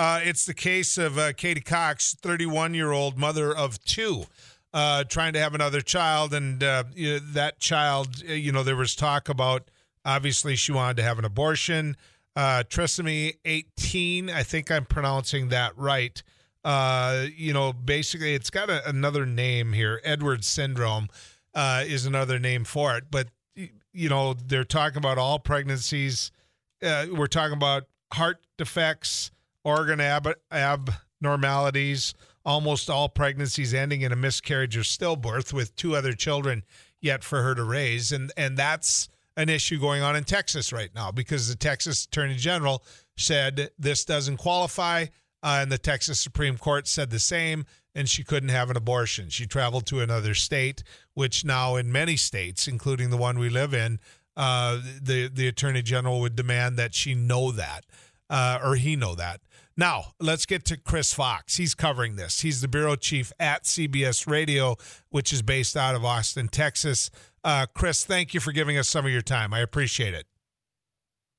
Uh, it's the case of uh, Katie Cox, 31 year old mother of two, uh, trying to have another child. And uh, you know, that child, uh, you know, there was talk about obviously she wanted to have an abortion. Uh, trisomy 18, I think I'm pronouncing that right. Uh, you know, basically, it's got a, another name here. Edwards syndrome uh, is another name for it. But, you know, they're talking about all pregnancies. Uh, we're talking about heart defects, organ ab- abnormalities, almost all pregnancies ending in a miscarriage or stillbirth with two other children yet for her to raise. And, and that's an issue going on in Texas right now because the Texas Attorney General said this doesn't qualify. Uh, and the Texas Supreme Court said the same, and she couldn't have an abortion. She traveled to another state, which now in many states, including the one we live in, uh, the the Attorney General would demand that she know that, uh, or he know that. Now let's get to Chris Fox. He's covering this. He's the bureau chief at CBS Radio, which is based out of Austin, Texas. Uh, Chris, thank you for giving us some of your time. I appreciate it.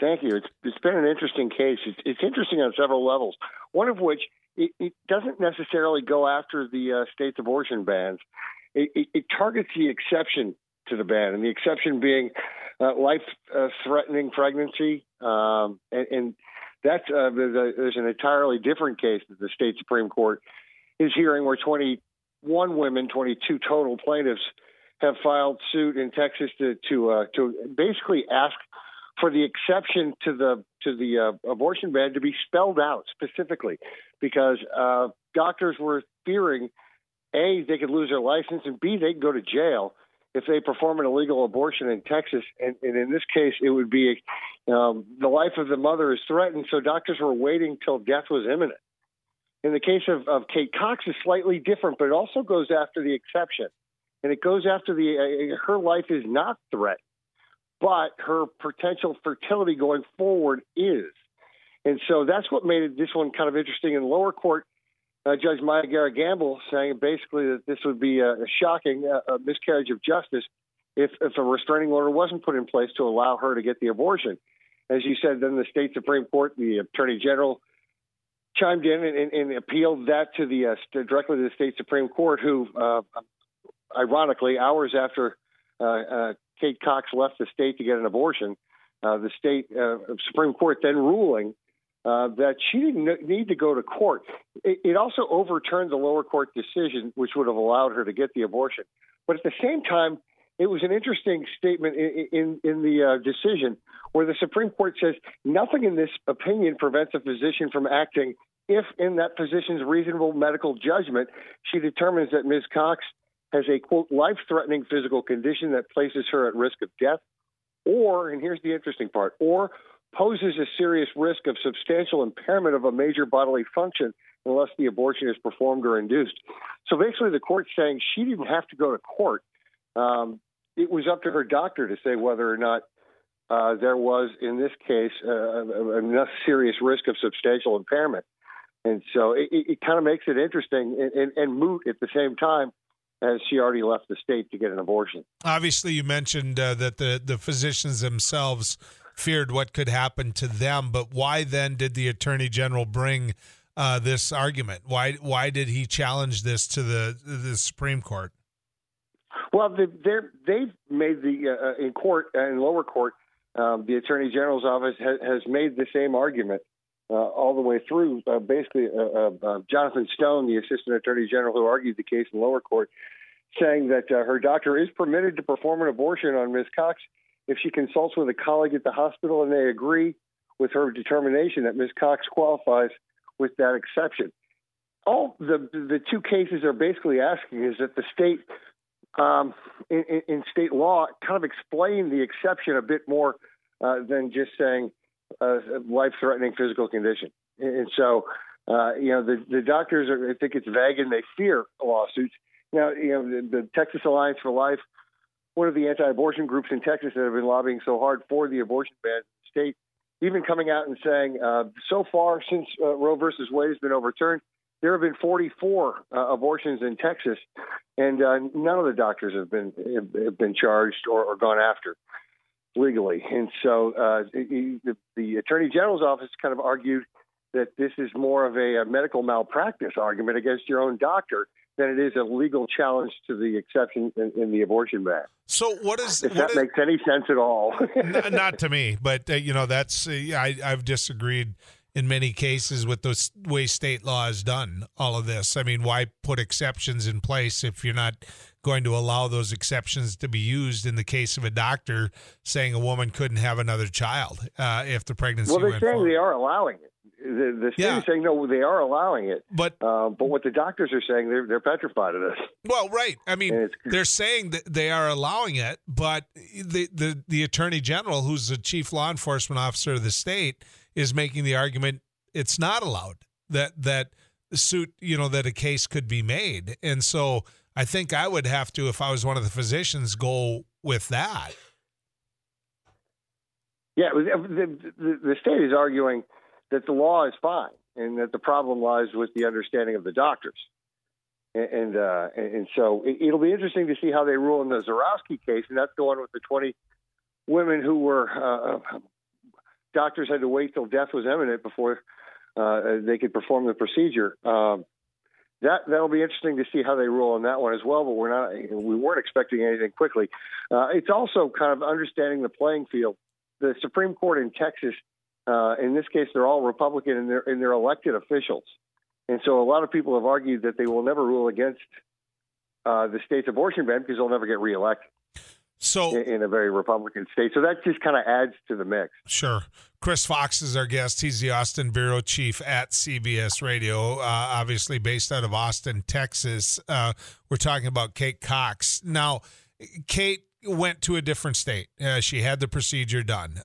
Thank you. It's, it's been an interesting case. It's, it's interesting on several levels. One of which it, it doesn't necessarily go after the uh, state's abortion bans. It, it, it, targets the exception to the ban, and the exception being uh, life-threatening pregnancy, um, and, and, that's uh, there's, an entirely different case that the state supreme court is hearing, where 21 women, 22 total plaintiffs, have filed suit in Texas to to uh, to basically ask for the exception to the to the uh, abortion ban to be spelled out specifically, because uh, doctors were fearing a they could lose their license and b they could go to jail if they perform an illegal abortion in Texas. And, and in this case, it would be um, the life of the mother is threatened, so doctors were waiting till death was imminent. In the case of, of Kate Cox, is slightly different, but it also goes after the exception, and it goes after the uh, her life is not threatened but her potential fertility going forward is. And so that's what made this one kind of interesting. In lower court, uh, Judge Maya Guerra Gamble saying basically that this would be a, a shocking uh, a miscarriage of justice if, if a restraining order wasn't put in place to allow her to get the abortion. As you said, then the state Supreme Court, the Attorney General, chimed in and, and, and appealed that to the uh, directly to the state Supreme Court, who, uh, ironically, hours after uh, Kate Cox left the state to get an abortion, the state Supreme Court then ruling uh, that she didn't need to go to court. It, it, also overturned the lower court decision, which would have allowed her to get the abortion. But at the same time, it was an interesting statement in, in, in the uh, decision where the Supreme Court says nothing in this opinion prevents a physician from acting if, in that physician's reasonable medical judgment, she determines that Ms. Cox has a quote life threatening physical condition that places her at risk of death, or, and here's the interesting part, or poses a serious risk of substantial impairment of a major bodily function unless the abortion is performed or induced. So basically, the court's saying she didn't have to go to court. Um, it was up to her doctor to say whether or not uh, there was, in this case, uh, enough serious risk of substantial impairment. And so it, it kind of makes it interesting and, and, and moot at the same time as she already left the state to get an abortion. Obviously, you mentioned uh, that the, the physicians themselves feared what could happen to them, but why then did the attorney general bring uh, this argument? Why why did he challenge this to the the Supreme Court? Well, they they've made the uh, uh in court uh, in lower court. Um, the attorney general's office has, has made the same argument uh, all the way through. Uh, basically, uh, uh, Jonathan Stone, the assistant attorney general who argued the case in lower court, saying that uh, her doctor is permitted to perform an abortion on Ms. Cox if she consults with a colleague at the hospital and they agree with her determination that Ms. Cox qualifies with that exception. All the the two cases are basically asking is that the state, um, in, in, state law, kind of explain the exception a bit more uh, than just saying a life-threatening physical condition. And so, uh, you know, the, the doctors are, I think it's vague and they fear lawsuits. Now, you know, the, the Texas Alliance for Life, one of the anti-abortion groups in Texas that have been lobbying so hard for the abortion ban the state, even coming out and saying, uh, so far since uh, Roe versus Wade has been overturned, there have been 44 uh, abortions in Texas, and uh, none of the doctors have been have been charged or, or gone after legally. And so uh, the, the, Attorney General's office kind of argued that this is more of a, a medical malpractice argument against your own doctor than it is a legal challenge to the exception in, in the abortion ban. So what is If what that is- makes any sense at all. N- not to me, but uh, you know that's uh, I, I've disagreed in many cases with the way state law is done. All of this, I mean, why put exceptions in place if you're not going to allow those exceptions to be used in the case of a doctor saying a woman couldn't have another child uh, if the pregnancy well, they're went saying forward. they are allowing it. The, the state Yeah. is saying no, they are allowing it. But Uh, but what the doctors are saying, they're, they're petrified of this. well, right. I mean, they're saying that they are allowing it, but the, the the attorney general, who's the chief law enforcement officer of the state, is making the argument it's not allowed that that suit you know that a case could be made, and so I think I would have to, if I was one of the physicians, go with that. yeah, the, the, the state is arguing that the law is fine and that the problem lies with the understanding of the doctors. And and, uh, and so it, it'll be interesting to see how they rule in the Zurawski case, and that's the one with the 20 women who were uh, doctors had to wait till death was imminent before uh, they could perform the procedure. Um, that that'll be interesting to see how they rule on that one as well. But we're not we weren't expecting anything quickly. Uh, it's also kind of understanding the playing field. The Supreme Court in Texas, uh, in this case, they're all Republican and they're and they're elected officials, and so a lot of people have argued that they will never rule against uh, the state's abortion ban because they'll never get reelected So in, in a very Republican state. So that just kind of adds to the mix. Sure. Chris Fox is our guest. He's the Austin Bureau Chief at CBS Radio, uh, obviously based out of Austin, Texas. Uh, we're talking about Kate Cox. Now, Kate went to a different state. Uh, she had the procedure done.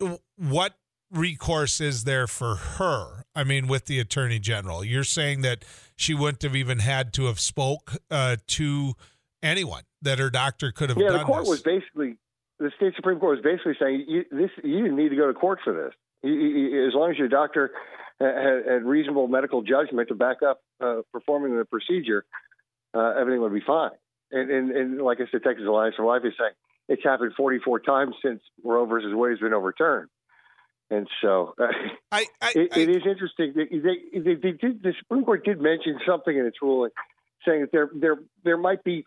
Uh, what recourse is there for her? I mean, with the Attorney General, you're saying that she wouldn't have even had to have spoke uh, to anyone that her doctor could have Yeah, done the court this. was basically the state supreme court was basically saying you, this you didn't need to go to court for this. You, you, as long as your doctor had, had reasonable medical judgment to back up uh, performing the procedure, uh, everything would be fine. And, and, and like I said, Texas Alliance for Life is saying it's happened 44 times since Roe versus Wade has been overturned. And so uh, I, I, it, I- it is interesting. They, they, they, they did, the Supreme Court did mention something in its ruling, saying that there there there might be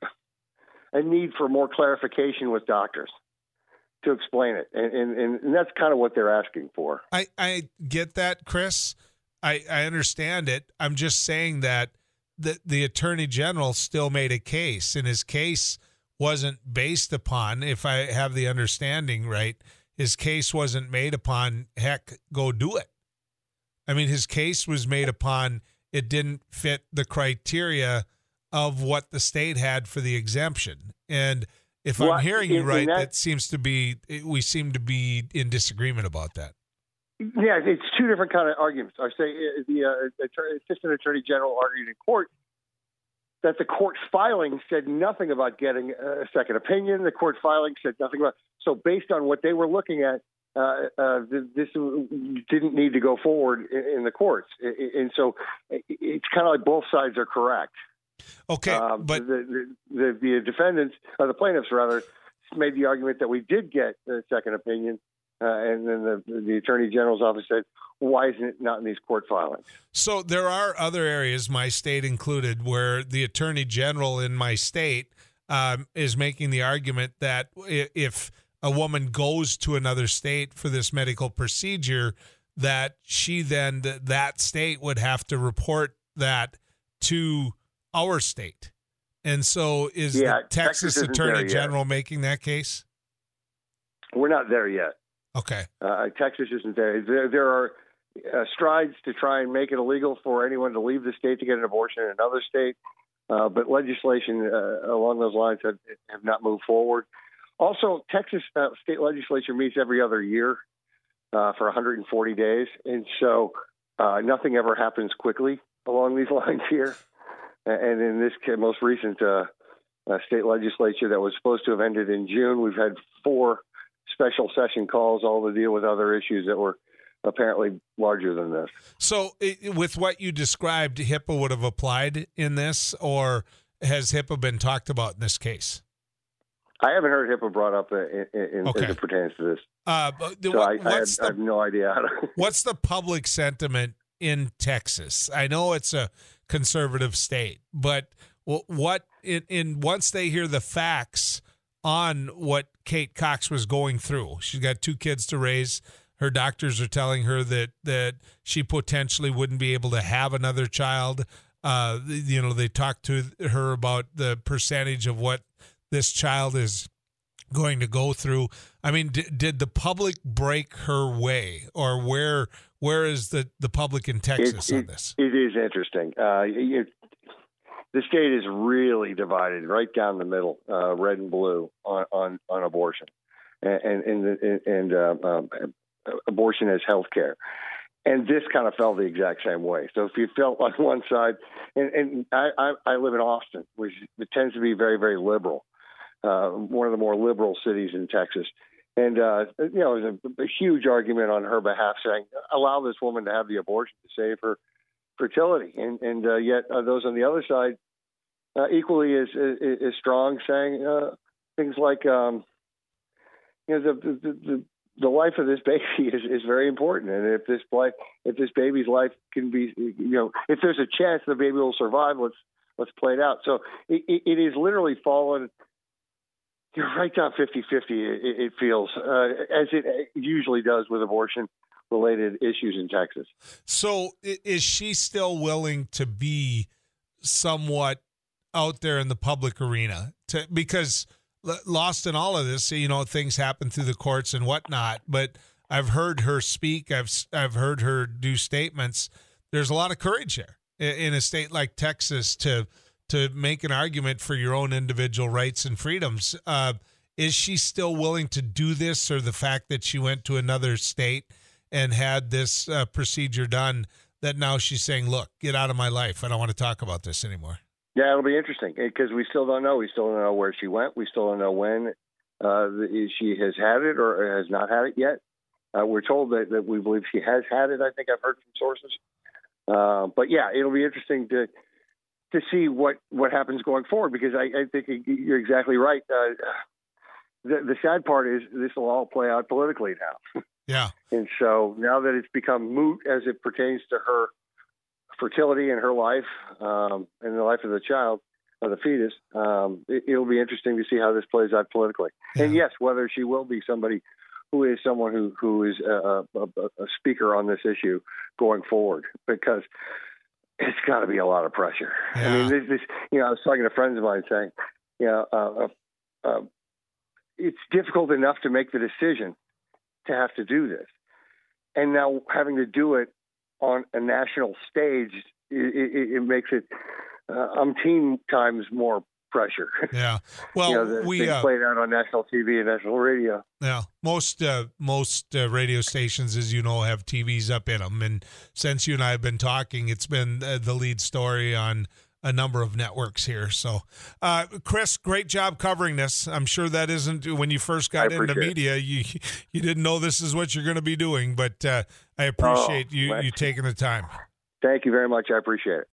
a need for more clarification with doctors to explain it, and and, and that's kind of what they're asking for. I, I get that, Chris. I, I understand it. I'm just saying that the the attorney general still made a case, In his case wasn't based upon, if I have the understanding right, his case wasn't made upon heck, go do it. I mean, his case was made upon it didn't fit the criteria of what the state had for the exemption. And if Well, I'm hearing you right, that- that seems to be we seem to be in disagreement about that. Yeah, it's two different kind of arguments. I say uh, the uh, attorney, assistant attorney general argued in court that the court filing said nothing about getting a second opinion. The court filing said nothing about. So based on what they were looking at, uh, uh, this didn't need to go forward in, the courts, and so it's kind of like both sides are correct. Okay, Um, but the, the, the defendants, or the plaintiffs rather, made the argument that we did get a second opinion, uh, and then the, the attorney general's office said, "Why isn't it not in these court filings?" So there are other areas, my state included, where the attorney general in my state um, is making the argument that if a woman goes to another state for this medical procedure, that she then that state would have to report that to our state. And so, is Yeah, the Texas Texas attorney there yet. general making that case? We're not there yet. Okay. Uh, Texas isn't there. There, there are uh, strides to try and make it illegal for anyone to leave the state to get an abortion in another state, uh, but legislation uh, along those lines have, have not moved forward. Also, Texas uh, state legislature meets every other year uh, for 140 days, and so nothing ever happens quickly along these lines here. And in this most recent state legislature that was supposed to have ended in June, we've had four special session calls, all to deal with other issues that were apparently larger than this. So, with what you described, HIPAA would have applied in this, or has HIPAA been talked about in this case? I haven't heard HIPAA brought up in, in, okay. as it pertains to this. Uh, so what, I, I, have, the, I, have, no idea. what's the public sentiment in Texas? I know it's a conservative state, but what in, in once they hear the facts on what Kate Cox was going through, she's got two kids to raise. Her doctors are telling her that that she potentially wouldn't be able to have another child. Uh, you know, they talked to her about the percentage of what this child is going to go through. I mean, d- did the public break her way, or where where is the the public in Texas it, on this? It is interesting. Uh, it, the state is really divided right down the middle, uh, red and blue, on on, on abortion, and and and, and uh, um, abortion as health care. And this kind of fell the exact same way. So if you felt on one side, and, and I, I, I live in Austin, which tends to be very, very liberal, uh, one of the more liberal cities in Texas. And, uh, you know, there's a, a huge argument on her behalf saying, allow this woman to have the abortion to save her fertility. And, and uh, yet uh, those on the other side, uh, equally as, as, as strong, saying uh, things like, um, you know, the, the, the, the life of this baby is, is very important. And if this life, if this baby's life can be, you know, if there's a chance the baby will survive, let's let's play it out. So it, it is literally fallen you're right down 50 50, it, it, feels, uh, as it usually does with abortion related issues in Texas. So is she still willing to be somewhat out there in the public arena? To, because lost in all of this, you know, things happen through the courts and whatnot, but I've heard her speak, I've, I've heard her do statements. There's a lot of courage there in a state like Texas to to make an argument for your own individual rights and freedoms. Uh, is she still willing to do this, or the fact that she went to another state and had this uh, procedure done? That now she's saying, "Look, get out of my life. I don't want to talk about this anymore." Yeah, it'll be interesting because we still don't know. We still don't know where she went. We still don't know when uh, she has had it or has not had it yet. Uh, we're told that, that we believe she has had it. I think I've heard from sources. Uh, but yeah, it'll be interesting to to see what what happens going forward because I, I think you're exactly right. Uh, the, the sad part is this will all play out politically now. Yeah. and so now that it's become moot as it pertains to her fertility and her life um, and the life of the child, of the fetus, um, it, will be interesting to see how this plays out politically. Yeah. And yes, whether she will be somebody who is someone who who is a, a, a speaker on this issue going forward, because it's got to be a lot of pressure. Yeah. I mean, this, this, you know, I was talking to friends of mine saying, you know, uh, uh, uh, it's difficult enough to make the decision to have to do this, and now having to do it on a national stage, it, it, it makes it uh, umpteen times more pressure. Yeah. Well, you know, we uh, played out on national TV and national radio. Yeah. Most uh, most uh, radio stations, as you know, have TVs up in them, and since you and I have been talking, it's been uh, the lead story on a number of networks here. So, uh, Chris, great job covering this. I'm sure that isn't when you first got into media, you you didn't know this is what you're going to be doing, but uh, I appreciate oh, you you taking the time. Thank you very much. I appreciate it.